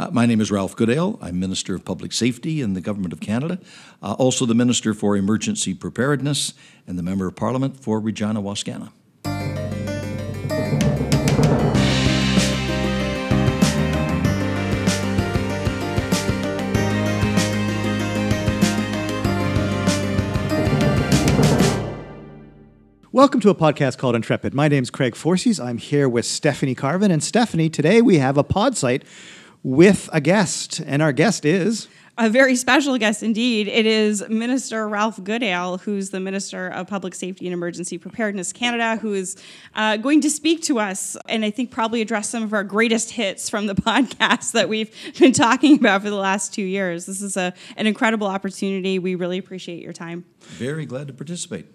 Uh, my name is Ralph Goodale. I'm Minister of Public Safety in the Government of Canada, uh, also the Minister for Emergency Preparedness and the Member of Parliament for Regina Wascana. Welcome to a podcast called Intrepid. My name's Craig Forcese. I'm here with Stephanie Carvin. And Stephanie, today we have a podsight with a guest. And our guest is. A very special guest indeed. It is Minister Ralph Goodale, who's the Minister of Public Safety and Emergency Preparedness Canada, who is uh, going to speak to us and I think probably address some of our greatest hits from the podcast that we've been talking about for the last two years. This is a, an incredible opportunity. We really appreciate your time. Very glad to participate.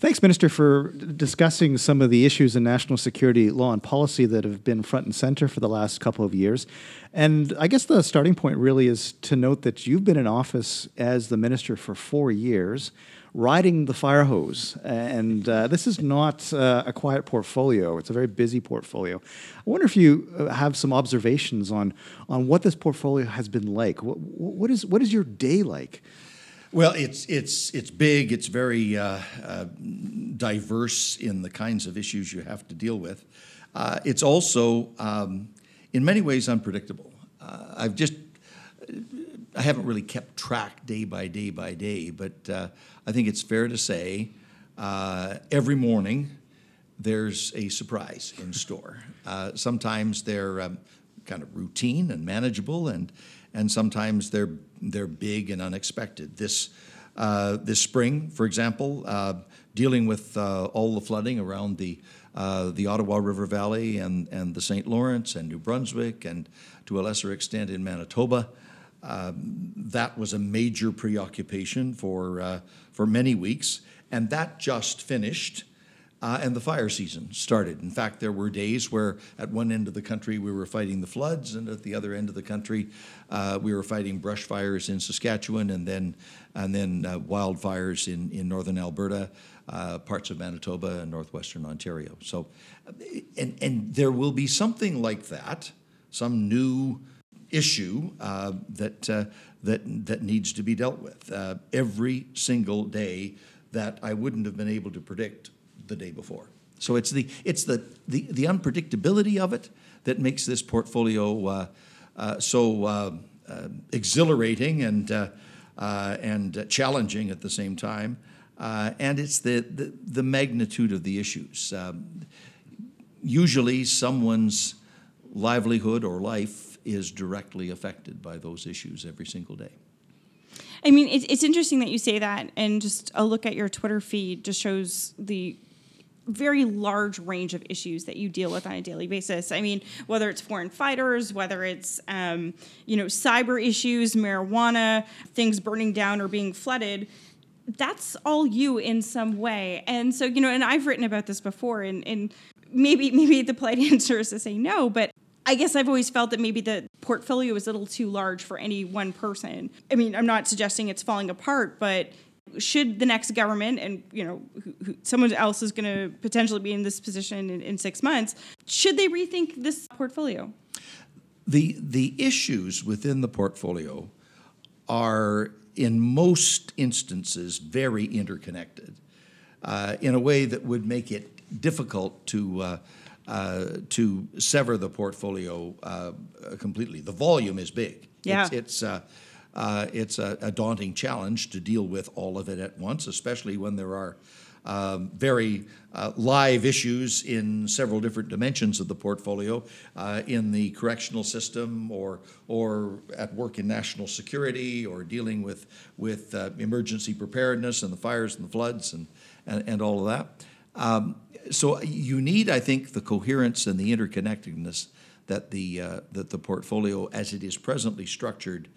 Thanks, Minister, for discussing some of the issues in national security law and policy that have been front and center for the last couple of years. And I guess the starting point really is to note that you've been in office as the minister for four years, riding the fire hose. And uh, this is not uh, a quiet portfolio, it's a very busy portfolio. I wonder if you uh, have some observations on, on what this portfolio has been like. What, what, is, what is your day like? Well, it's it's it's big. It's very uh, uh, diverse in the kinds of issues you have to deal with. Uh, it's also, um, in many ways, unpredictable. Uh, I've just I haven't really kept track day by day by day, but uh, I think it's fair to say uh, every morning there's a surprise in store. sometimes they're um, kind of routine and manageable, and and sometimes they're they're big and unexpected. This uh, this spring, for example, uh, dealing with uh, all the flooding around the uh, the Ottawa River Valley and and the St. Lawrence and New Brunswick and to a lesser extent in Manitoba. Um, that was a major preoccupation for uh, for many weeks, and that just finished. Uh, and the fire season started. In fact, there were days where at one end of the country we were fighting the floods, and at the other end of the country uh, we were fighting brush fires in Saskatchewan, and then and then uh, wildfires in in northern Alberta, uh, parts of Manitoba, and northwestern Ontario. So, and and there will be something like that, some new issue uh, that uh, that that needs to be dealt with every single day that I wouldn't have been able to predict the day before. So it's the it's the the, the unpredictability of it that makes this portfolio uh, uh, so uh, uh exhilarating and uh, uh, and challenging at the same time. and it's the, the, the magnitude of the issues. Um, usually, someone's livelihood or life is directly affected by those issues every single day. I mean, it's, it's interesting that you say that, and just a look at your Twitter feed just shows the very large range of issues that you deal with on a daily basis. I mean, whether it's foreign fighters, whether it's um, you know cyber issues, marijuana, things burning down or being flooded. That's all you in some way, and so you know. And I've written about this before, and, and maybe maybe the polite answer is to say no, but I guess I've always felt that maybe the portfolio is a little too large for any one person. I mean, I'm not suggesting it's falling apart, but should the next government and you know who, who, someone else is going to potentially be in this position in, in six months should they rethink this portfolio the the issues within the portfolio are in most instances very interconnected uh, in a way that would make it difficult to uh, uh, to sever the portfolio uh, completely. The volume is big. Yeah. It's, it's uh, it's a, a, daunting challenge to deal with all of it at once, especially when there are um, very uh, live issues in several different dimensions of the portfolio uh, in the correctional system or or at work in national security or dealing with with uh, emergency preparedness and the fires and the floods and and, and all of that. Um, so you need, I think, the coherence and the interconnectedness that the uh, that the portfolio, as it is presently structured,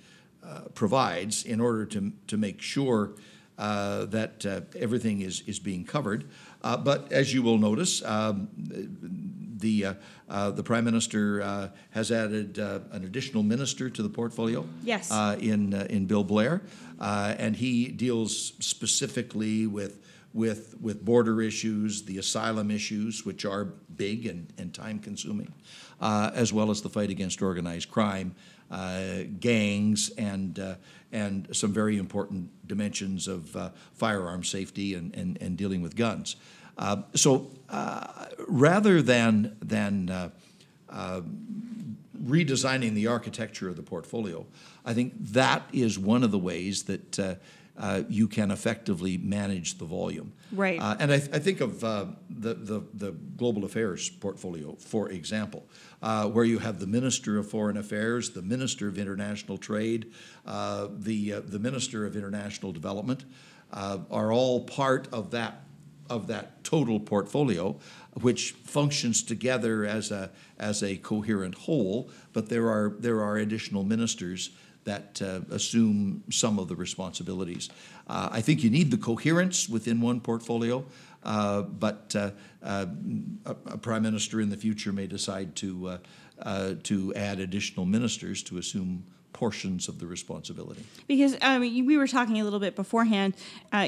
provides in order to, to make sure uh, that uh, everything is, is being covered. Uh, but as you will notice, um, the, uh, the Prime Minister has added an additional minister to the portfolio. Yes. in, in Bill Blair. and he deals specifically with with, with border issues, the asylum issues, which are big and, and time consuming, uh, as well as the fight against organized crime uh, gangs, and uh, and some very important dimensions of uh, firearm safety and, and, and dealing with guns. Uh, so uh, rather than than uh, redesigning the architecture of the portfolio, I think that is one of the ways that uh, you can effectively manage the volume. Right. Uh, and I, I think of uh, the, the, the global affairs portfolio, for example, uh, where you have the Minister of Foreign Affairs, the Minister of International Trade, uh, the, uh, the Minister of International Development, uh, are all part of that of that total portfolio, which functions together as a as a coherent whole. But there are there are additional ministers that uh, assume some of the responsibilities. Uh, I think you need the coherence within one portfolio, uh, but uh, uh, a, a, prime minister in the future may decide to uh, to add additional ministers to assume portions of the responsibility. Because um, we were talking a little bit beforehand.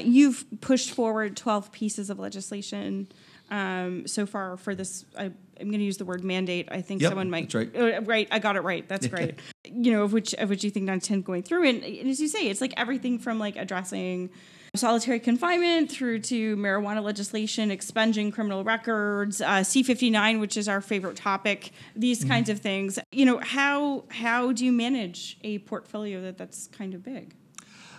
you've pushed forward 12 pieces of legislation um, so far for this. I, am going to use the word mandate. I think yep, someone might. That's right. Uh, right. I got it right. That's great. you know, of which of which you think on ten going through, and, and as you say, it's like everything from like addressing solitary confinement through to marijuana legislation, expunging criminal records, uh, C59, which is our favorite topic, these mm-hmm. kinds of things. You know, how how do you manage a portfolio that that's kind of big?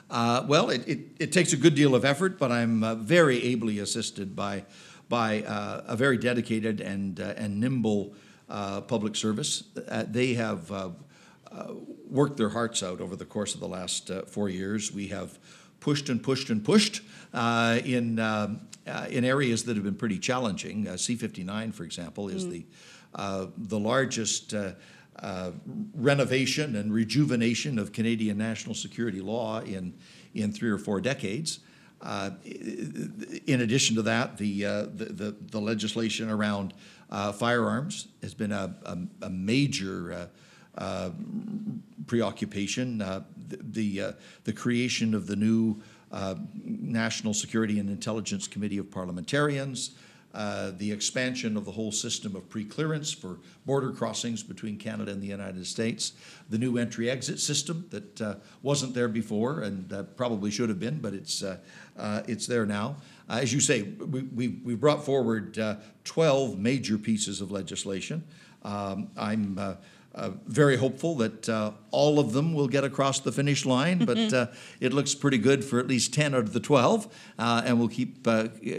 Uh, well, it, it, it, takes a good deal of effort, but I'm uh, very ably assisted by by uh, a very dedicated and, uh, and nimble uh, public service. Uh, they have uh, uh, worked their hearts out over the course of the last four years. We have pushed and pushed and pushed in, um, in areas that have been pretty challenging. C59, for example, is mm. the, the largest. Uh, renovation and rejuvenation of Canadian national security law in, in three or four decades. Uh, in addition to that, the, uh, the, the, the, legislation around uh, firearms has been a, a, a major uh, uh, preoccupation. The, the, creation of the new National Security and Intelligence Committee of Parliamentarians, uh, the expansion of the whole system of pre-clearance for border crossings between Canada and the United States, the new entry-exit system that uh, wasn't there before and uh, probably should have been, but it's uh, uh, it's there now. as you say, we, we, we brought forward 12 major pieces of legislation. Um, I'm uh, very hopeful that uh, all of them will get across the finish line, but uh, it looks pretty good for at least 10 out of the 12, and we'll keep,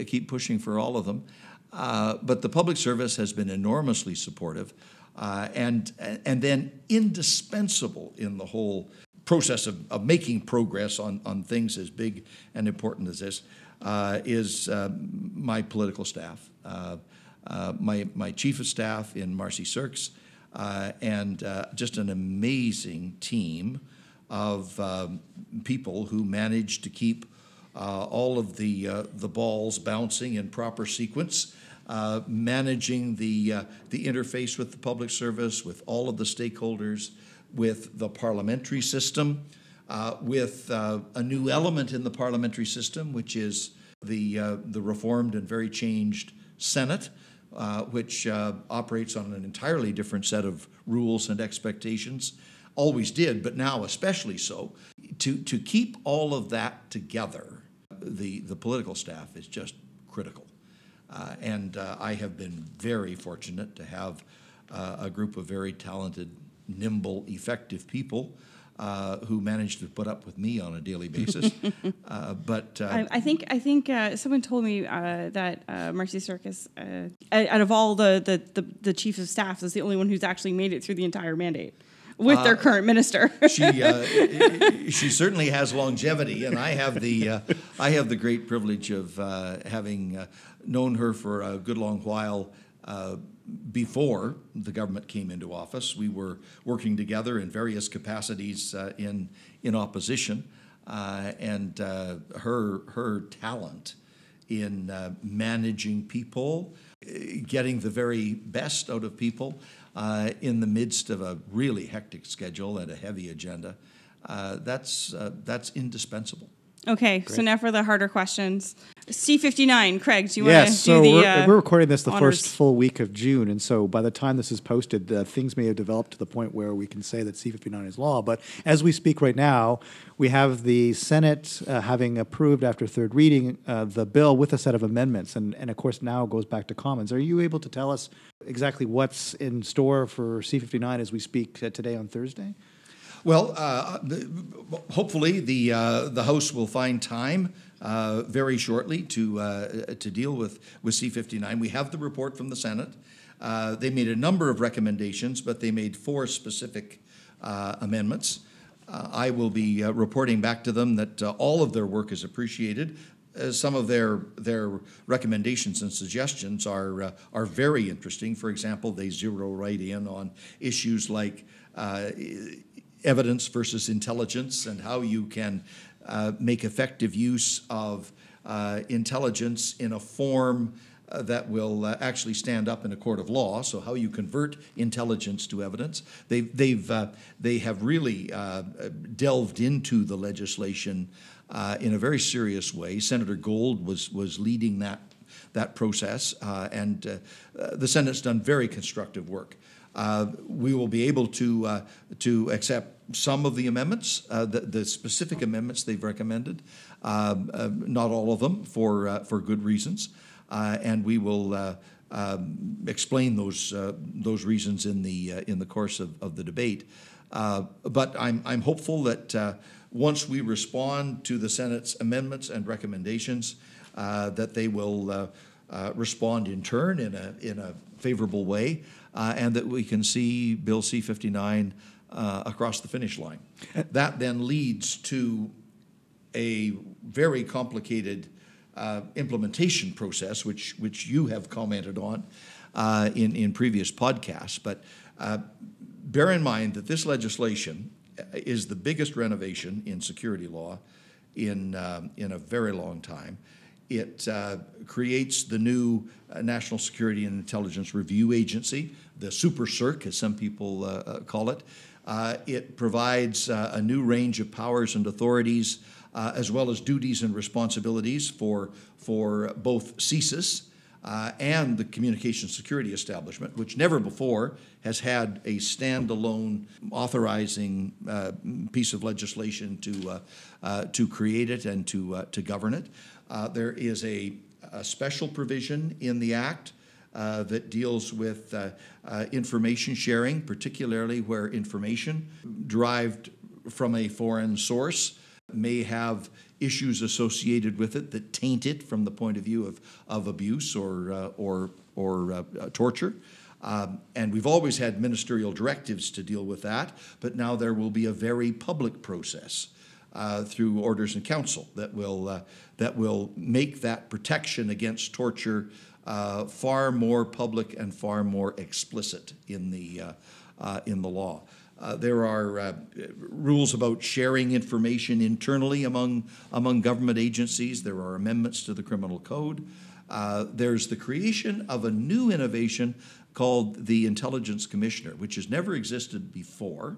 keep pushing for all of them. Uh, but the public service has been enormously supportive uh, and, and then indispensable in the whole process of, of making progress on, on things as big and important as this uh, is um, my political staff. Uh, uh, my, my chief of staff in Marci Surkes, and just an amazing team of um, people who managed to keep uh, all of the, uh, the balls bouncing in proper sequence, uh, managing the, uh, the interface with the public service, with all of the stakeholders, with the parliamentary system, uh, with uh, a new element in the parliamentary system, which is the, the reformed and very changed Senate. which operates on an entirely different set of rules and expectations, always did, but now especially so. To, to keep all of that together the, the political staff is just critical. Uh, and uh, I have been very fortunate to have uh, a group of very talented, nimble, effective people uh, who manage to put up with me on a daily basis. uh, but uh, I, I, think I think someone told me that Marci Surkes, out of all the, the, the, the chiefs of staff, is the only one who's actually made it through the entire mandate with their uh, current minister. she uh, she certainly has longevity, and I have the uh, I have the great privilege of uh, having uh, known her for a good long while. Uh, before the government came into office, we were working together in various capacities in in opposition, and her her talent in managing people, getting the very best out of people, uh, in the midst of a really hectic schedule and a heavy agenda, uh, that's, uh, that's indispensable. Okay, Great. so now for the harder questions. C59, Craig, do you want to Yes, do the we're, uh, we're recording this the honors? first full week of June, and so by the time this is posted, uh, things may have developed to the point where we can say that C59 is law. But as we speak right now, we have the Senate uh, having approved after third reading uh, the bill with a set of amendments, and, and of course now goes back to Commons. Are you able to tell us exactly what's in store for C59 as we speak uh, today on Thursday? Well, uh, the, hopefully the uh, the House will find time uh, very shortly to uh, to deal with with C59. We have the report from the Senate. Uh, they made a number of recommendations, but they made four specific uh, amendments. Uh, I will be uh, reporting back to them that all of their work is appreciated. Some of their their recommendations and suggestions are are very interesting. For example, they zero right in on issues like evidence versus intelligence and how you can uh, make effective use of uh, intelligence in a form uh, that will uh, actually stand up in a court of law. So how you convert intelligence to evidence. They've, they've uh, they have really uh, delved into the legislation uh, in a very serious way. Senator Gold was was leading that that process, and the Senate's done very constructive work. We will be able to to accept some of the amendments, uh, the, the specific amendments they've recommended, um, uh, not all of them for uh, for good reasons, uh, and we will. Uh, um, explain those uh, those reasons in the in the course of, of the debate, but I'm I'm hopeful that once we respond to the Senate's amendments and recommendations, that they will respond in turn in a, in a favorable way, and that we can see Bill C 59 uh, across the finish line. That then leads to a very complicated uh, implementation process, which, which you have commented on uh, in, in previous podcasts. But uh, bear in mind that this legislation is the biggest renovation in security law in, in a very long time. It uh, creates the new uh, National Security and Intelligence Review Agency, the Super SIRC, as some people uh, uh, call it. Uh, it provides uh, a new range of powers and authorities, uh, as well as duties and responsibilities for, for both CSIS uh, and the Communication Security Establishment, which never before has had a standalone authorizing uh, piece of legislation to, uh, to create it and to, to govern it. There is a, a special provision in the Act uh, that deals with uh, uh, information sharing, particularly where information derived from a foreign source may have issues associated with it that taint it from the point of view of, of abuse or, uh, or, or uh, torture. Um, and we've always had ministerial directives to deal with that, but now there will be a very public process uh, through orders and council that will, uh, that will make that protection against torture uh, far more public and far more explicit in the, uh, uh, in the law. Uh, there are rules about sharing information internally among, among government agencies. There are amendments to the criminal code. There's the creation of a new innovation called the Intelligence Commissioner, which has never existed before.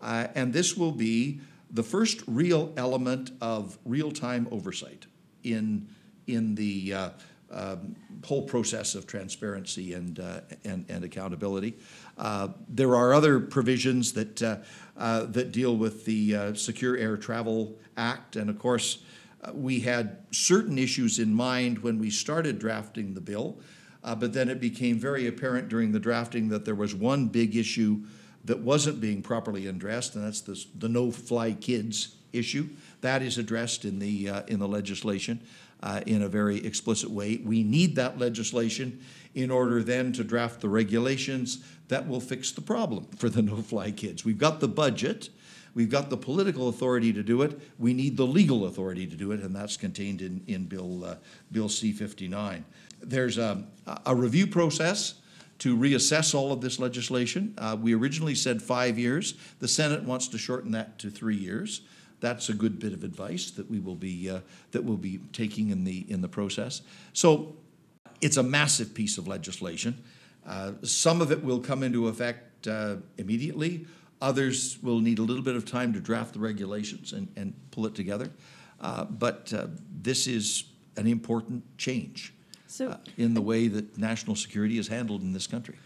Uh, and this will be the first real element of real time oversight in, in the uh, um, whole process of transparency and, uh, and, and accountability. Uh, there are other provisions that, uh, uh, that deal with the uh, Secure Air Travel Act, and of course, uh, we had certain issues in mind when we started drafting the bill, but then it became very apparent during the drafting that there was one big issue that wasn't being properly addressed, and that's this, the no-fly kids issue. That is addressed in the, in the legislation uh, in a very explicit way. We need that legislation in order then to draft the regulations that will fix the problem for the no-fly kids. We've got the budget, we've got the political authority to do it, we need the legal authority to do it, and that's contained in, in Bill, uh, Bill C-59. There's a, a review process to reassess all of this legislation. Uh, we originally said five years. The Senate wants to shorten that to three years. That's a good bit of advice that we will be uh, that we'll be taking in the in the process. So it's a massive piece of legislation. Uh, some of it will come into effect uh, immediately. Others will need a little bit of time to draft the regulations and, and pull it together. Uh, but uh, this is an important change So- uh, in the way that national security is handled in this country.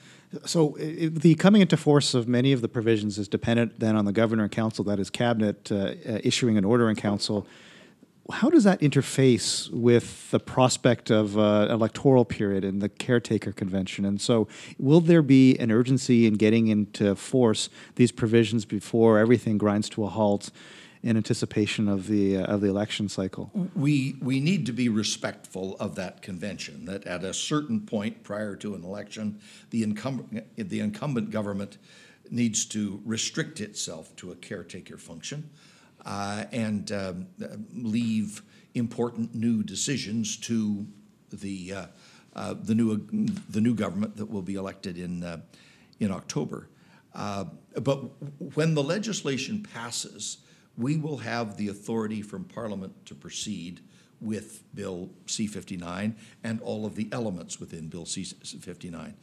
So i- the coming into force of many of the provisions is dependent then on the governor and council, that is cabinet, uh, uh, issuing an order in council. How does that interface with the prospect of uh, electoral period and the caretaker convention? And so, will there be an urgency in getting into force these provisions before everything grinds to a halt in anticipation of the uh, of the election cycle? We, we need to be respectful of that convention, that at a certain point prior to an election, the incumbent, the incumbent government needs to restrict itself to a caretaker function uh, and um, uh, leave important new decisions to the, uh, uh, the, new, the new government that will be elected in, uh, in October. Uh, but when the legislation passes, we will have the authority from Parliament to proceed with Bill C 59 and all of the elements within Bill C 59.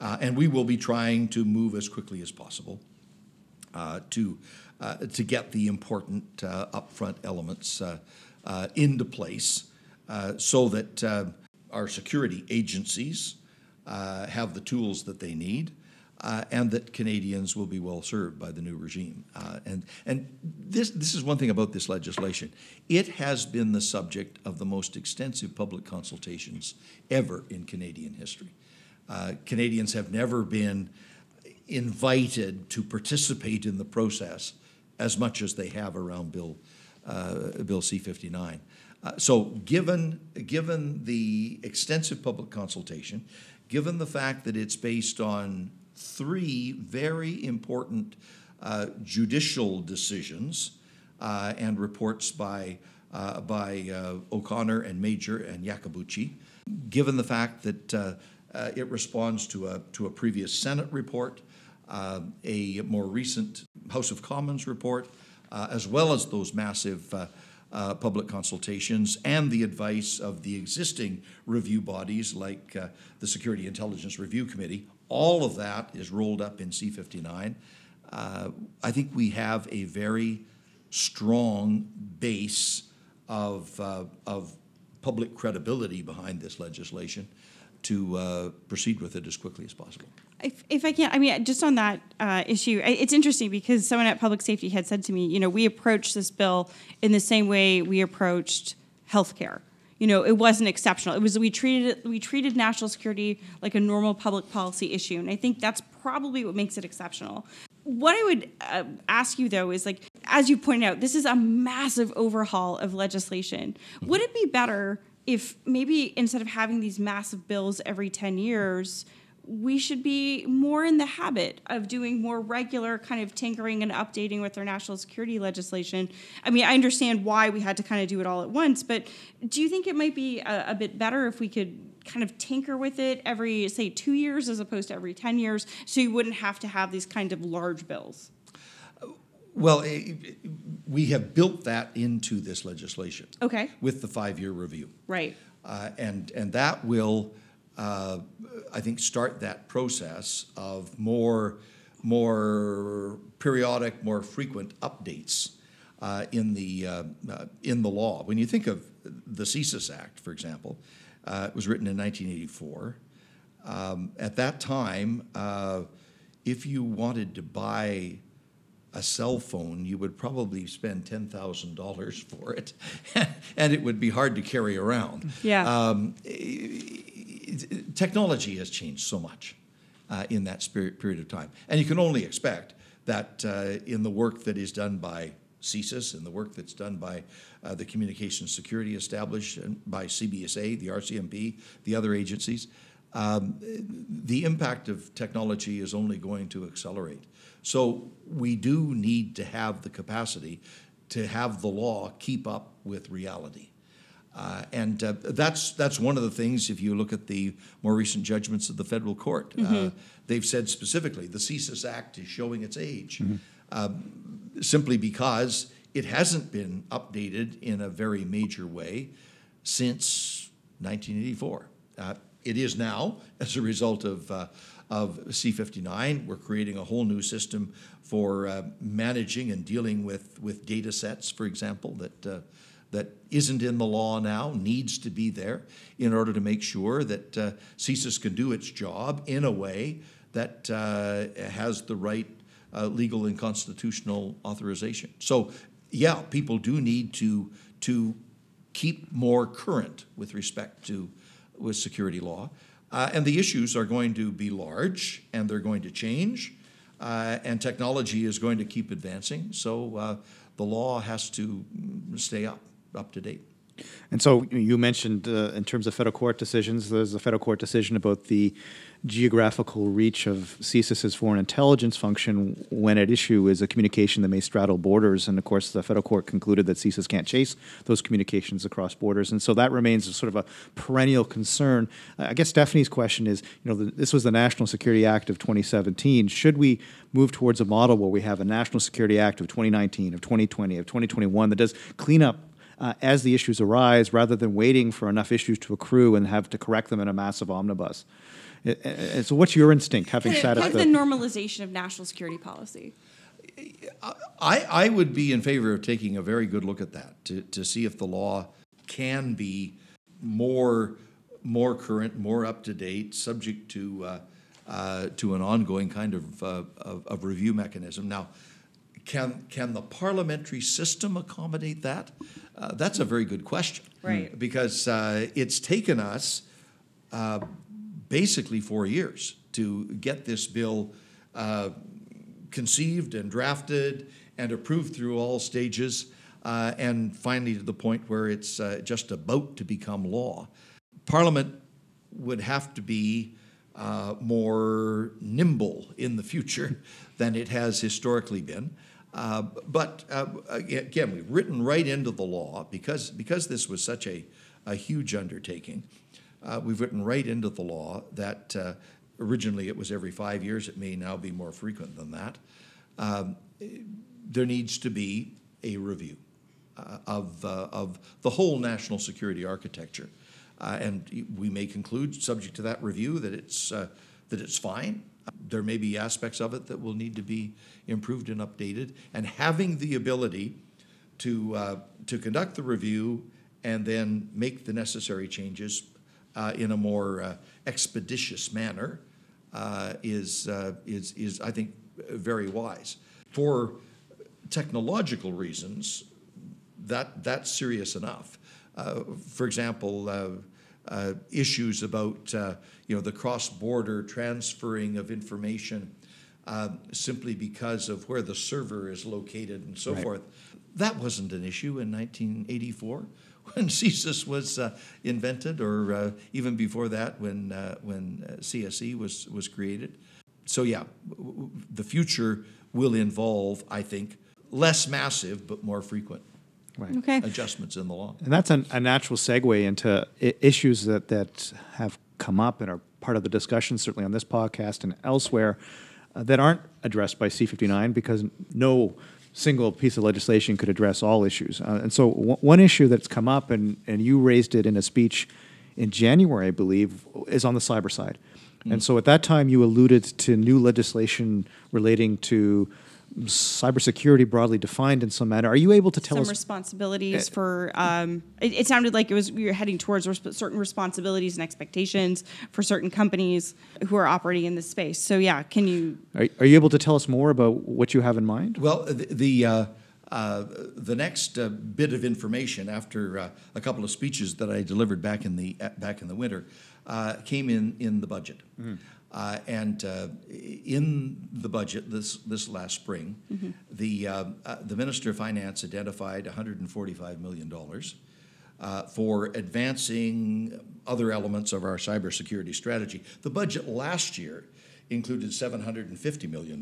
Uh, and we will be trying to move as quickly as possible uh, to, uh, to get the important uh, upfront elements uh, uh, into place so that our security agencies have the tools that they need. Uh, and that Canadians will be well served by the new regime. Uh, and and this, this is one thing about this legislation. It has been the subject of the most extensive public consultations ever in Canadian history. Uh, Canadians have never been invited to participate in the process as much as they have around Bill, uh, Bill C-59. Uh, so given, given the extensive public consultation, given the fact that it's based on three very important uh, judicial decisions uh, and reports by, uh, by uh, O'Connor and Major and Iacobucci, given the fact that uh, uh, it responds to a, to a previous Senate report, a more recent House of Commons report, as well as those massive public consultations and the advice of the existing review bodies like the Security Intelligence Review Committee. All of that is rolled up in C59. Uh, I think we have a very strong base of, uh, of public credibility behind this legislation to uh, proceed with it as quickly as possible. If, if I can, I mean, just on that uh, issue, it's interesting because someone at Public Safety had said to me, you know, we approached this bill in the same way we approached healthcare. You know, it wasn't exceptional. It was we treated it, we treated national security like a normal public policy issue, and I think that's probably what makes it exceptional. What I would uh, ask you though is like, as you pointed out, this is a massive overhaul of legislation. Would it be better if maybe instead of having these massive bills every ten years? We should be more in the habit of doing more regular kind of tinkering and updating with our national security legislation. I mean, I understand why we had to kind of do it all at once, but do you think it might be a, a bit better if we could kind of tinker with it every, say, two years as opposed to every 10 years so you wouldn't have to have these kind of large bills? Well, eh, we have built that into this legislation. Okay. With the five-year review. Right. Uh, and, and that will, uh, I think, start that process of more, more periodic, more frequent updates uh, in, the, uh, uh, in the law. When you think of the CSIS Act, for example, uh, it was written in 1984. Um, at that time, uh, if you wanted to buy a cell phone, you would probably spend ten thousand dollars for it, and it would be hard to carry around. Yeah. Um, technology has changed so much uh, in that spirit, period of time, and you can only expect that uh, in the work that is done by CSIS and the work that's done by uh, the Communications Security Establishment, by CBSA, the RCMP, the other agencies, um, the impact of technology is only going to accelerate. So we do need to have the capacity to have the law keep up with reality. Uh, and uh, that's that's one of the things. If you look at the more recent judgments of the federal court, uh, they've said specifically the CSIS Act is showing its age, um, simply because it hasn't been updated in a very major way since 1984. Uh, it is now as a result of. Uh, of C59, we're creating a whole new system for uh, managing and dealing with, with data sets, for example, that uh, that isn't in the law now needs to be there in order to make sure that uh, CSIS can do its job in a way that uh, has the right uh, legal and constitutional authorization. So, yeah, people do need to to keep more current with respect to with security law, uh, and the issues are going to be large and they're going to change, uh, and technology is going to keep advancing. So uh, the law has to stay up up to date. And so you mentioned, uh, in terms of federal court decisions, there's a federal court decision about the geographical reach of CSIS's foreign intelligence function when at issue is a communication that may straddle borders. And of course, the federal court concluded that CSIS can't chase those communications across borders. And so that remains sort of a perennial concern. I guess Stephanie's question is, you know, the, this was the National Security Act of 2017. Should we move towards a model where we have a National Security Act of 2019, of 2020, of 2021 that does clean up uh, as the issues arise rather than waiting for enough issues to accrue and have to correct them in a massive omnibus. And so, what's your instinct, having sat at the, the, the normalization of national security policy? I, I would be in favor of taking a very good look at that to, to see if the law can be more more current, more up to date, subject to uh, uh, to an ongoing kind of, uh, of, of review mechanism. Now, can can the parliamentary system accommodate that? Uh, that's a very good question, Right. Because uh, it's taken us uh, basically four years to get this bill uh, conceived and drafted and approved through all stages, uh, and finally to the point where it's uh, just about to become law. Parliament would have to be uh, more nimble in the future than it has historically been. Uh, but uh, again, we've written right into the law because because this was such a, a huge undertaking uh, we've written right into the law that uh, originally it was every five years. It may now be more frequent than that. Um, there needs to be a review uh, of, uh, of the whole national security architecture. Uh, and we may conclude, subject to that review, that it's, uh, that it's fine. There may be aspects of it that will need to be improved and updated. And having the ability to, to conduct the review and then make the necessary changes uh, in a more uh, expeditious manner uh, is, uh, is, is, I think, very wise. For technological reasons, that, that's serious enough. Uh, for example, issues about you know, the cross-border transferring of information uh, simply because of where the server is located and so right. forth. That wasn't an issue in 1984 when CSIS was uh, invented, or uh, even before that, when uh, when uh, CSE was was created. So yeah, w- the future will involve, I think, less massive but more frequent right. Okay. adjustments in the law. And that's an, a natural segue into I- issues that, that have come up and are part of the discussion, certainly on this podcast and elsewhere, uh, that aren't addressed by C59 because no single piece of legislation could address all issues. Uh, and so, w- one issue that's come up, and, and you raised it in a speech in January, I believe, is on the cyber side. And so, at that time, you alluded to new legislation relating to cybersecurity broadly defined in some manner. Are you able to tell us Some us? responsibilities for. Um, it, it sounded like it was we were heading towards resp- certain responsibilities and expectations for certain companies who are operating in this space. So yeah, can you? Are, are you able to tell us more about what you have in mind? Well, the the, uh, uh, the next uh, bit of information after uh, a couple of speeches that I delivered back in the uh, back in the winter uh, came in in the budget, uh, and uh, in the budget this this last spring, the uh, uh, the minister of finance identified 145 million dollars. Uh, for advancing other elements of our cybersecurity strategy. The budget last year included $750 million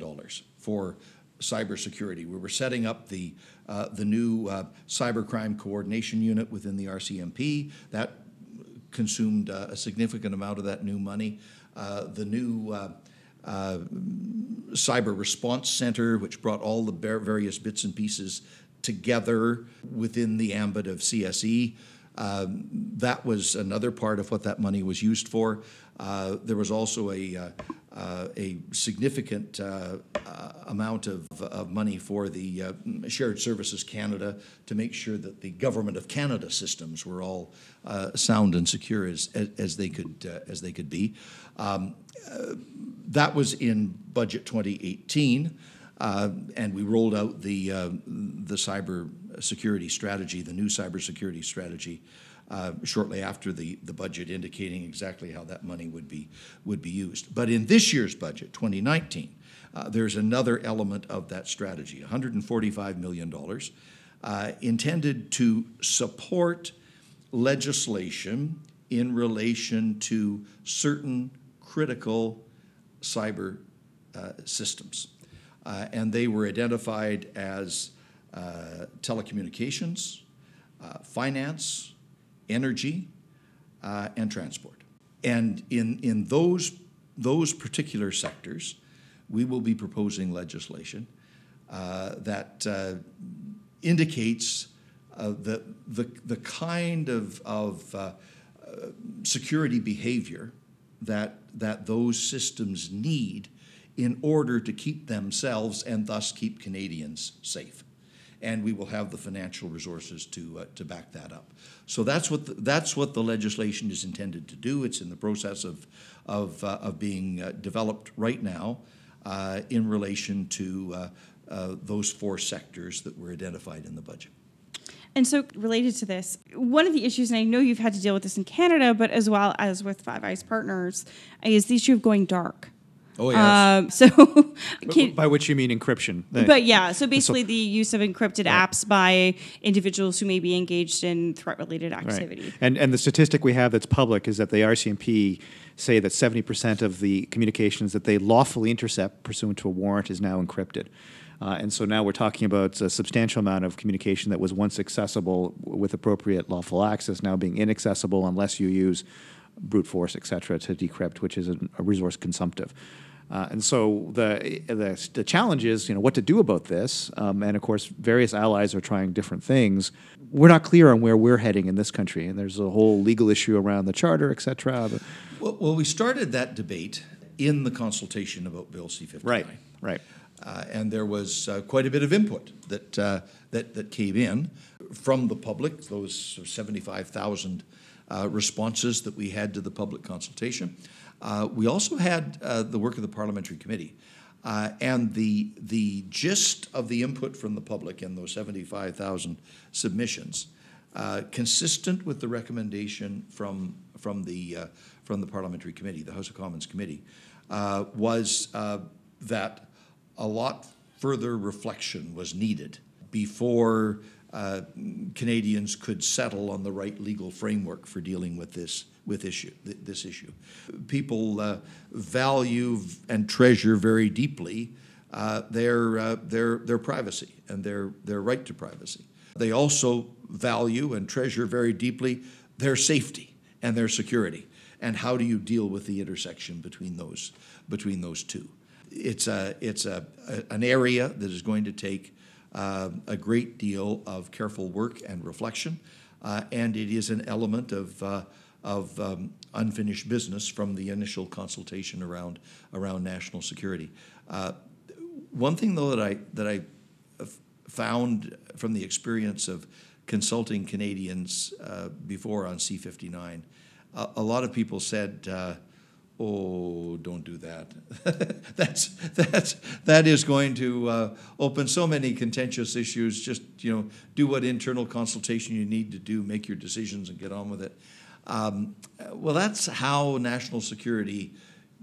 for cybersecurity. We were setting up the, uh, the new uh, cybercrime coordination unit within the RCMP. That consumed uh, a significant amount of that new money. Uh, the new uh, uh, cyber response center, which brought all the var- various bits and pieces together within the ambit of CSE. Um, that was another part of what that money was used for. Uh, there was also a, uh, a significant uh, uh, amount of, of money for the uh, Shared Services Canada to make sure that the Government of Canada systems were all uh, sound and secure as, as, as they could uh, as they could be. Um, that was in budget 2018, uh, and we rolled out the the cyber security strategy, the new cybersecurity strategy, uh, shortly after the, the budget, indicating exactly how that money would be would be used. But in this year's budget, 2019, uh, there's another element of that strategy, 145 million dollars, uh, intended to support legislation in relation to certain critical cyber uh, systems. Uh, and they were identified as telecommunications, finance, energy, uh, and transport. And in, in those, those particular sectors, we will be proposing legislation uh, that uh, indicates uh, the, the, the kind of, of uh, security behavior that, that those systems need in order to keep themselves and thus keep Canadians safe. And we will have the financial resources to, uh, to back that up. So that's what, the, that's what the legislation is intended to do. It's in the process of, of, uh, of being uh, developed right now uh, in relation to uh, uh, those four sectors that were identified in the budget. And so, related to this, one of the issues, and I know you've had to deal with this in Canada, but as well as with Five Eyes Partners, is the issue of going dark. Oh, yeah. Um, so, can, By which you mean encryption. but yeah, so basically the use of encrypted apps by individuals who may be engaged in threat-related activity. Right. And and the statistic we have that's public is that the RCMP say that 70% of the communications that they lawfully intercept pursuant to a warrant is now encrypted. Uh, and so now we're talking about a substantial amount of communication that was once accessible with appropriate lawful access now being inaccessible unless you use brute force, et cetera, to decrypt, which is a, a resource consumptive. Uh, and so the, the the challenge is, you know, what to do about this. Um, and of course, various allies are trying different things. We're not clear on where we're heading in this country, and there's a whole legal issue around the charter, et cetera. Well, well, we started that debate in the consultation about Bill C-59. Right, right. Uh, and there was uh, quite a bit of input that, uh, that, that came in from the public, those 75,000 uh, responses that we had to the public consultation. Uh, we also had uh, the work of the parliamentary committee. Uh, and the, the gist of the input from the public in those 75,000 submissions, uh, consistent with the recommendation from, from, the, uh, from the parliamentary committee, the House of Commons committee, was that a lot further reflection was needed before uh, Canadians could settle on the right legal framework for dealing with this with issue th- this issue. People uh, value and treasure very deeply uh, their uh, their their privacy and their their right to privacy. They also value and treasure very deeply their safety and their security. And how do you deal with the intersection between those between those two? It's a it's a, a an area that is going to take uh, a great deal of careful work and reflection, uh, and it is an element of, uh, of um, unfinished business from the initial consultation around, around national security. Uh, one thing, though, that I, that I found from the experience of consulting Canadians uh, before on C59, a, a lot of people said, Oh, don't do that. that's that's that is going to uh, open so many contentious issues. Just you know, do what internal consultation you need to do, make your decisions, and get on with it. Um, well, that's how national security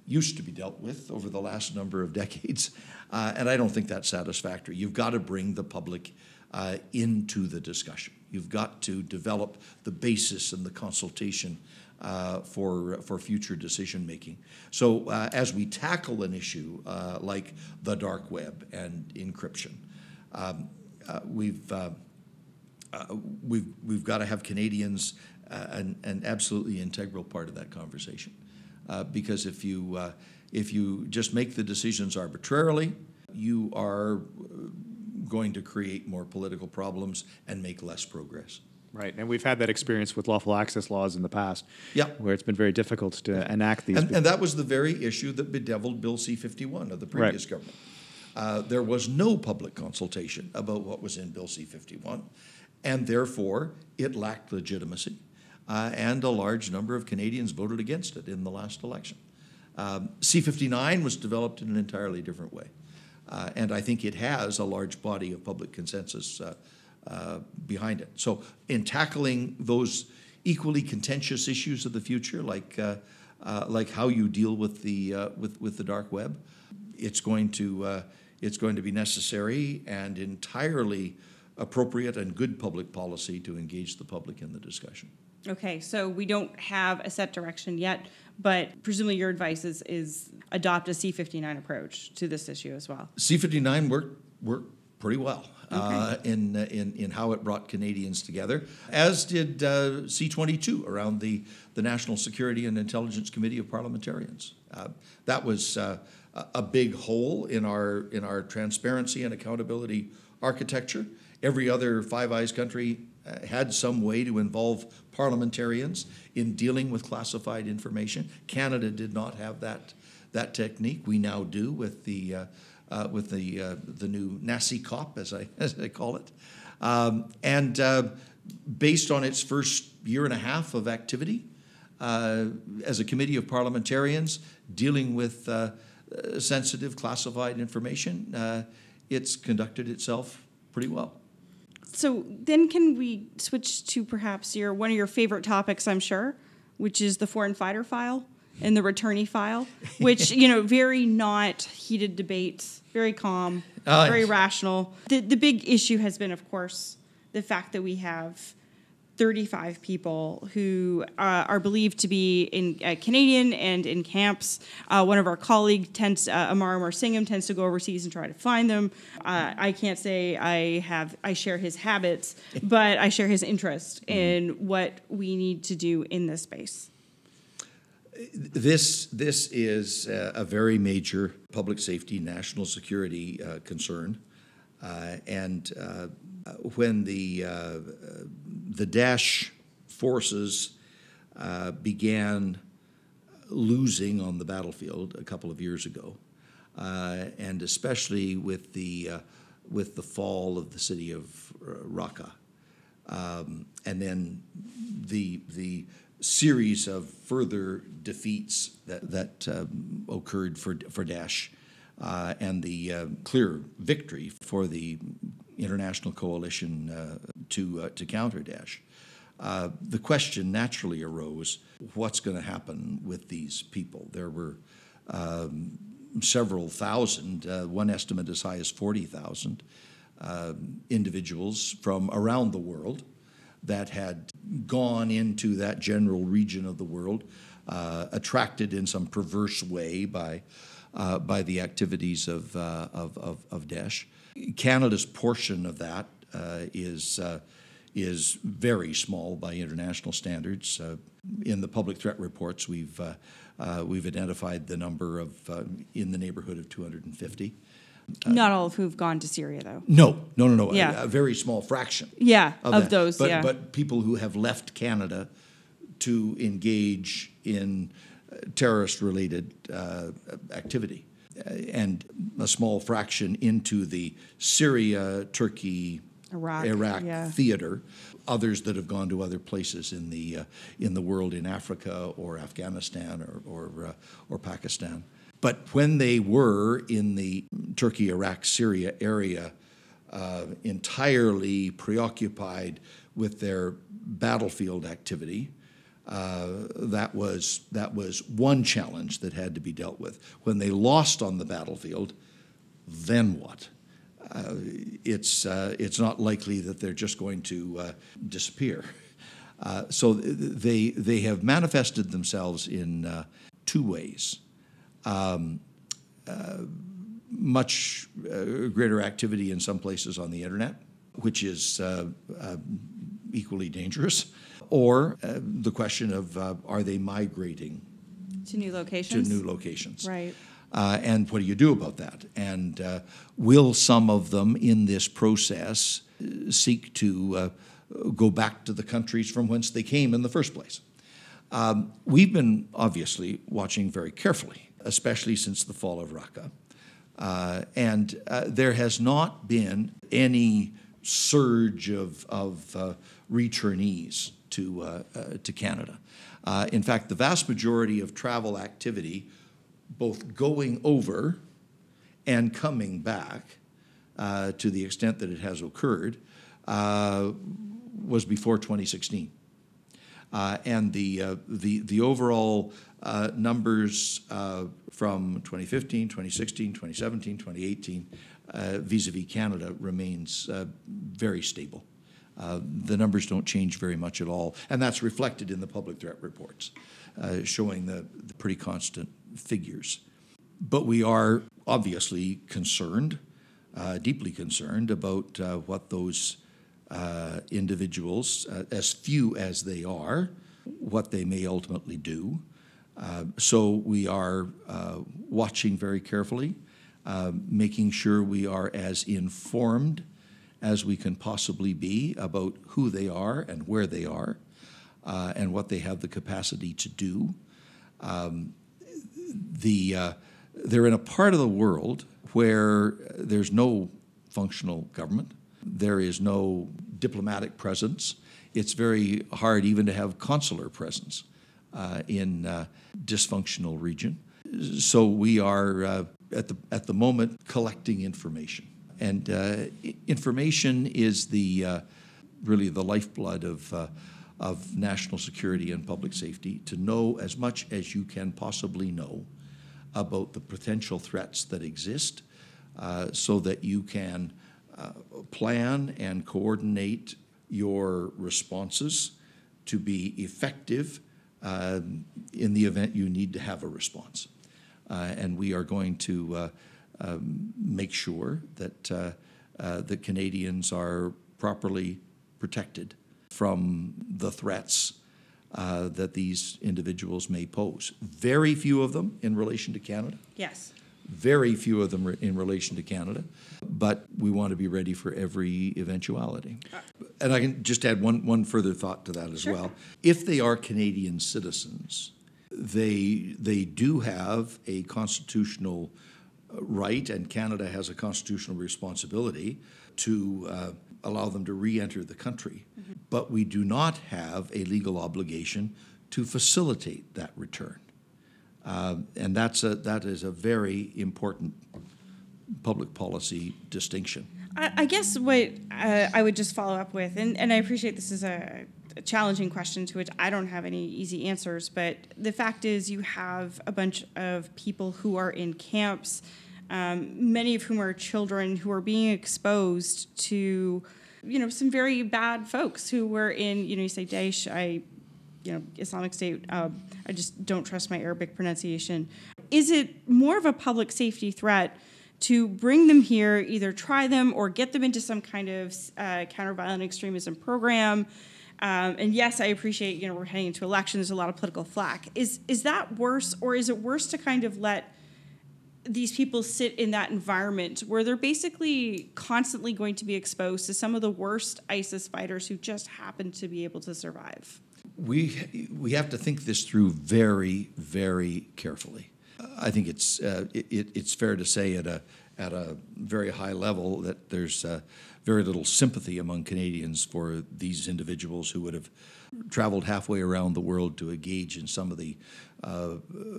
used to be dealt with over the last number of decades, uh, and I don't think that's satisfactory. You've got to bring the public uh, into the discussion. You've got to develop the basis and the consultation uh, for, for future decision making. So, uh, as we tackle an issue uh, like the dark web and encryption, um, uh, we've, uh, uh, we've, we've got to have Canadians an, an absolutely integral part of that conversation. because if you, if you just make the decisions arbitrarily, you are going to create more political problems and make less progress. Right, and we've had that experience with lawful access laws in the past. Yeah. Where it's been very difficult to enact these. And, and that was the very issue that bedeviled Bill C fifty-one of the previous government. Uh, there was no public consultation about what was in Bill C fifty-one, and therefore it lacked legitimacy. Uh, and a large number of Canadians voted against it in the last election. Um, C fifty-nine was developed in an entirely different way. Uh, and I think it has a large body of public consensus uh, behind it. So, in tackling those equally contentious issues of the future, like uh, uh, like how you deal with the uh, with with the dark web, it's going to uh, it's going to be necessary and entirely appropriate and good public policy to engage the public in the discussion. Okay, so we don't have a set direction yet, but presumably your advice is, is adopt a C fifty-nine approach to this issue as well. C fifty nine worked worked pretty well uh, in in in how it brought Canadians together, as did uh, C twenty two around the the National Security and Intelligence Committee of Parliamentarians. Uh, that was uh, a a big hole in our in our transparency and accountability architecture. Every other Five Eyes country uh, had some way to involve parliamentarians in dealing with classified information. Canada did not have that that technique. We now do with the uh, with the uh, the new NSICOP, as I as I call it, um, and uh, based on its first year and a half of activity uh, as a committee of parliamentarians dealing with uh, sensitive classified information, uh, it's conducted itself pretty well. So then can we switch to perhaps your, one of your favorite topics, I'm sure, which is the foreign fighter file and the returnee file, which, you know, very not heated debates, very calm, Uh, very rational. The, the big issue has been, of course, the fact that we have 35 people who uh, are believed to be in uh, Canadian and in camps. Uh, one of our colleagues tends, uh, Amar Amarasingam, tends to go overseas and try to find them. Uh, I can't say I have, I share his habits, but I share his interest in what we need to do in this space. This, this is uh, a very major public safety, national security uh, concern. Uh, And uh, when the, uh, the Daesh forces uh, began losing on the battlefield a couple of years ago, and especially with the, with the fall of the city of Raqqa, um, and then the the series of further defeats that that um, occurred for for Daesh, uh, and the uh, clear victory for the international coalition uh, to uh, to counter Daesh. Uh, the question naturally arose: What's going to happen with these people? There were um, several thousand, uh, one estimate as high as forty thousand um, individuals from around the world that had gone into that general region of the world, uh, attracted in some perverse way by, uh, by the activities of, uh, of, of, of Daesh. Canada's portion of that uh, is, uh, is very small by international standards. Uh, in the public threat reports, we've, uh, uh, we've identified the number of uh, in the neighborhood of 250. Not all of who've gone to Syria, though. No, no, no, no. a- Yeah. A, very small fraction. Yeah, of that. those, But, yeah. but people who have left Canada to engage in uh, terrorist-related uh, activity, Uh, and a small fraction into the Syria, Turkey, Iraq, Iraq yeah. theater. Others that have gone to other places in the uh, in the world, in Africa or Afghanistan or or, uh, or Pakistan. But when they were in the Turkey, Iraq, Syria area, uh, entirely preoccupied with their battlefield activity. Uh, that was that was one challenge that had to be dealt with. When they lost on the battlefield, then what? Uh, it's uh, it's not likely that they're just going to uh, disappear. Uh, so th- they they have manifested themselves in uh, two ways much uh, greater activity in some places on the internet, which is uh, uh, equally dangerous, or uh, the question of uh, are they migrating To new locations? to new locations? Right. Uh, and what do you do about that? And uh, will some of them in this process uh, seek to uh, go back to the countries from whence they came in the first place. Um, we've been obviously watching very carefully, especially since the fall of Raqqa. Uh, and uh, there has not been any surge of, of uh, returnees to, uh, uh, to Canada. Uh, in fact, the vast majority of travel activity, both going over and coming back, to the extent that it has occurred, was before 2016. Uh, and the, uh, the, the overall uh, numbers uh, from 2015, 2016, 2017, 2018 uh, vis-a-vis Canada remains uh, very stable. the numbers don't change very much at all, and that's reflected in the public threat reports, showing the, the pretty constant figures. But we are obviously concerned, deeply concerned about what those uh, individuals, uh, as few as they are, what they may ultimately do. Uh, so we are uh, watching very carefully, uh, making sure we are as informed as we can possibly be about who they are and where they are uh, and what they have the capacity to do. Um, the, they're in a part of the world where there's no functional government. There is no diplomatic presence. It's very hard even to have consular presence uh, in uh, dysfunctional region. So we are uh, at the at the moment collecting information, and uh, information is the uh, really the lifeblood of. Of national security and public safety to know as much as you can possibly know about the potential threats that exist so that you can plan and coordinate your responses to be effective uh, in the event you need to have a response. Uh, and we are going to uh, um, make sure that uh, uh, the Canadians are properly protected from the threats that these individuals may pose. Very few of them in relation to Canada. Yes very few of them in relation to Canada, but we want to be ready for every eventuality. And I can just add one, one further thought to that as sure. well. If they are Canadian citizens, they, they do have a constitutional right, and Canada has a constitutional responsibility to uh, allow them to re enter the country. Mm-hmm. But we do not have a legal obligation to facilitate that return. Uh, and that's a, that is a very important public policy distinction. I, I guess what uh, I would just follow up with, and, and I appreciate this is a, a, challenging question to which I don't have any easy answers, but the fact is you have a bunch of people who are in camps, um, many of whom are children who are being exposed to you know some very bad folks who were in you know you say Daesh I you know Islamic State. Uh, I just don't trust my Arabic pronunciation. Is it more of a public safety threat to bring them here, either try them or get them into some kind of uh, counter-violent extremism program? Um, and yes, I appreciate you know we're heading into election. There's a lot of political flack. Is is that worse, or is it worse to kind of let these people sit in that environment where they're basically constantly going to be exposed to some of the worst ISIS fighters who just happen to be able to survive? We we have to think this through very very carefully. I think it's uh, it, it's fair to say at a at a very high level that there's uh, very little sympathy among Canadians for these individuals who would have traveled halfway around the world to engage in some of the uh,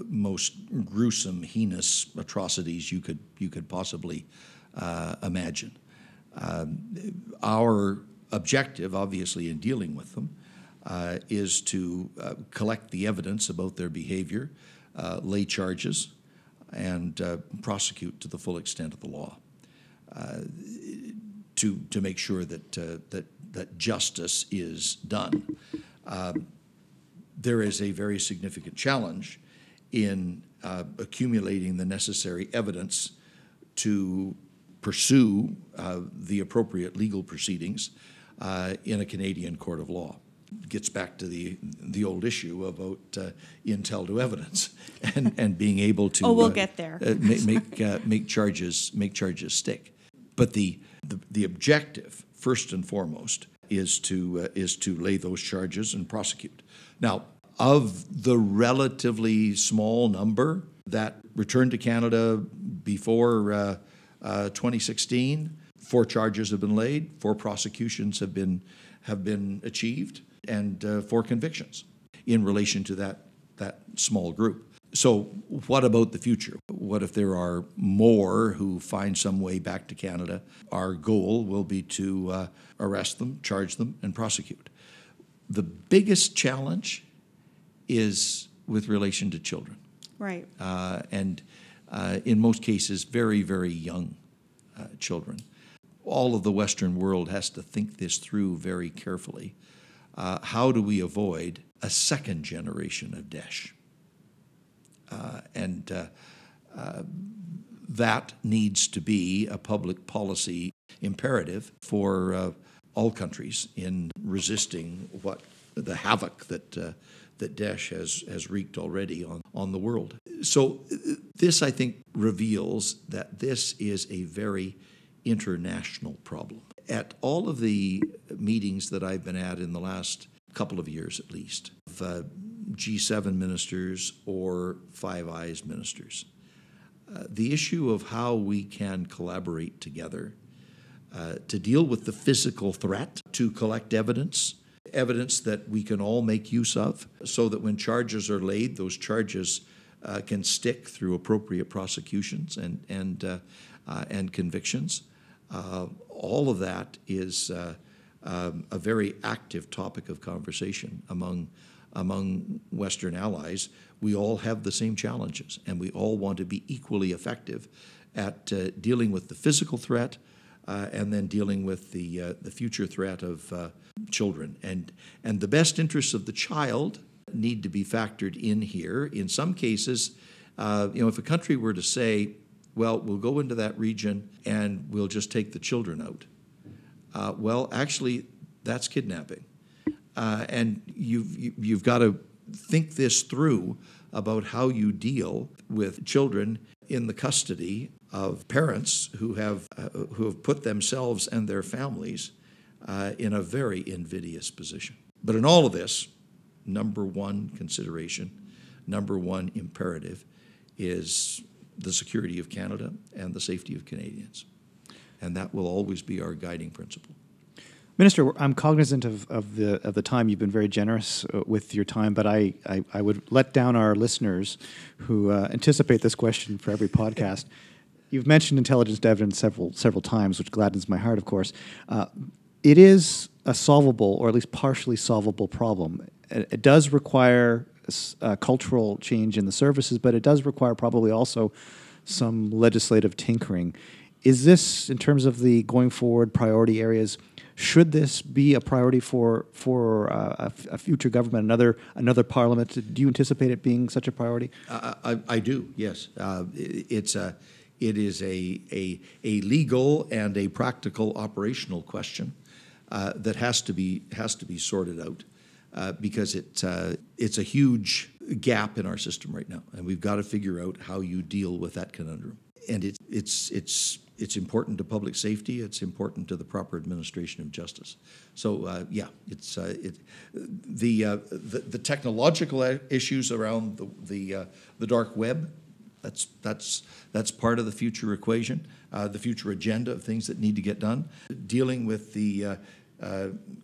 most gruesome, heinous atrocities you could you could possibly uh, imagine. Um, our objective, obviously, in dealing with them uh, is to uh, collect the evidence about their behavior, uh, lay charges, and uh, prosecute to the full extent of the law. Uh, to, to make sure that, uh, that, that justice is done. Um, there is a very significant challenge in accumulating the necessary evidence to pursue the appropriate legal proceedings in a Canadian court of law gets back to the the old issue about uh, intel to evidence and, and being able to oh we'll uh, get there. uh, make make, uh, make charges make charges stick. But the, the the objective first and foremost is to uh, is to lay those charges and prosecute. Now, of the relatively small number that returned to Canada before uh, uh, 2016, four charges have been laid, four prosecutions have been have been achieved, and uh, four convictions in relation to that that small group. So, what about the future? What if there are more who find some way back to Canada? Our goal will be to uh, arrest them, charge them, and prosecute. The biggest challenge is with relation to children, Right. uh, and uh, in most cases, very, very young uh, children. All of the Western world has to think this through very carefully. Uh, how do we avoid a second generation of Daesh? Uh, and uh, uh, that needs to be a public policy imperative for uh, all countries in resisting what the havoc that that Daesh has has wreaked already on on the world. So this, I think, reveals that this is a very international problem. At all of the meetings that I've been at in the last couple of years, at least, of uh, G7 ministers or Five Eyes ministers, uh, the issue of how we can collaborate together uh, to deal with the physical threat, to collect evidence, evidence that we can all make use of, so that when charges are laid, those charges uh, can stick through appropriate prosecutions and and uh, uh, and convictions. Uh, all of that is uh, um, a very active topic of conversation among among Western allies. We all have the same challenges, and we all want to be equally effective at uh, dealing with the physical threat uh, and then dealing with the uh, the future threat of uh, children. And and the best interests of the child need to be factored in here. In some cases, you know, if a country were to say, "Well, we'll go into that region and we'll just take the children out," uh, well, actually, that's kidnapping, uh, and you've you- you've got to think this through about how you deal with children in the custody of parents who have uh, who have put themselves and their families uh, in a very invidious position. But in all of this, number one consideration, number one imperative, is the security of Canada and the safety of Canadians, and that will always be our guiding principle. Minister, I'm cognizant of, of the of the time. You've been very generous uh, with your time, but I, I, I would let down our listeners who uh, anticipate this question for every podcast. You've mentioned intelligence evidence several several times, which gladdens my heart, of course. Uh, it is a solvable, or at least partially solvable, problem. It, it does require uh, cultural change in the services, but it does require probably also some legislative tinkering. Is this, in terms of the going forward priority areas, should this be a priority for for uh, a, future government, another another parliament? Do you anticipate it being such a priority? I, I, I do, yes. Uh, it's a, it is a, a, a legal and a practical operational question uh, that has to be has to be sorted out uh, because it uh, it's a huge gap in our system right now, and we've got to figure out how you deal with that conundrum. And it, it's it's it's important to public safety. It's important to the proper administration of justice. So uh, yeah, it's uh, it the, uh, the the technological issues around the the, the dark web. That's that's that's part of the future equation, the future agenda of things that need to get done. Dealing with the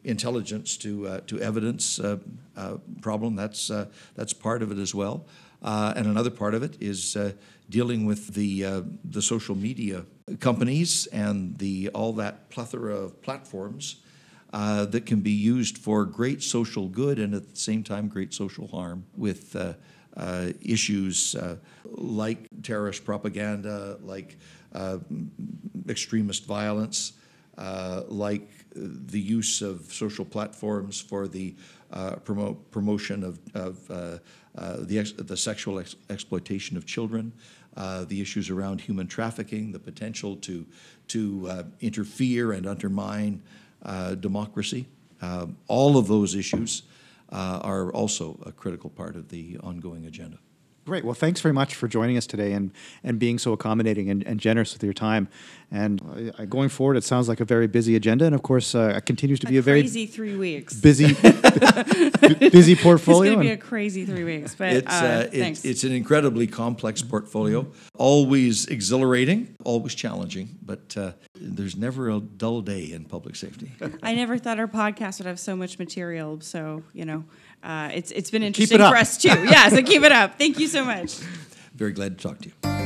intelligence to uh, to evidence uh, uh, problem. That's uh, that's part of it as well. Uh, and another part of it is uh, dealing with the uh, the social media companies and the all that plethora of platforms uh, that can be used for great social good and at the same time great social harm with uh, uh, issues uh, like terrorist propaganda, like uh, extremist violence, uh, like the use of social platforms for the uh, promo- promotion of, of uh, uh, the, ex- the sexual ex- exploitation of children, uh, the issues around human trafficking, the potential to, to interfere and undermine democracy. Um, all of those issues are also a critical part of the ongoing agenda. Great. Well, thanks very much for joining us today and, and being so accommodating and, and generous with your time. And uh, going forward, it sounds like a very busy agenda, and of course, uh, it continues to be a, very crazy three weeks. busy, busy portfolio. It's going to be a crazy three weeks, but It's, uh, uh, thanks. it's, it's an incredibly complex portfolio, always exhilarating, always challenging, but uh, there's never a dull day in public safety. I never thought our podcast would have so much material. So you know, uh, it's it's been interesting for us too. Yeah, so keep it up. Thank you so much. Very glad to talk to you.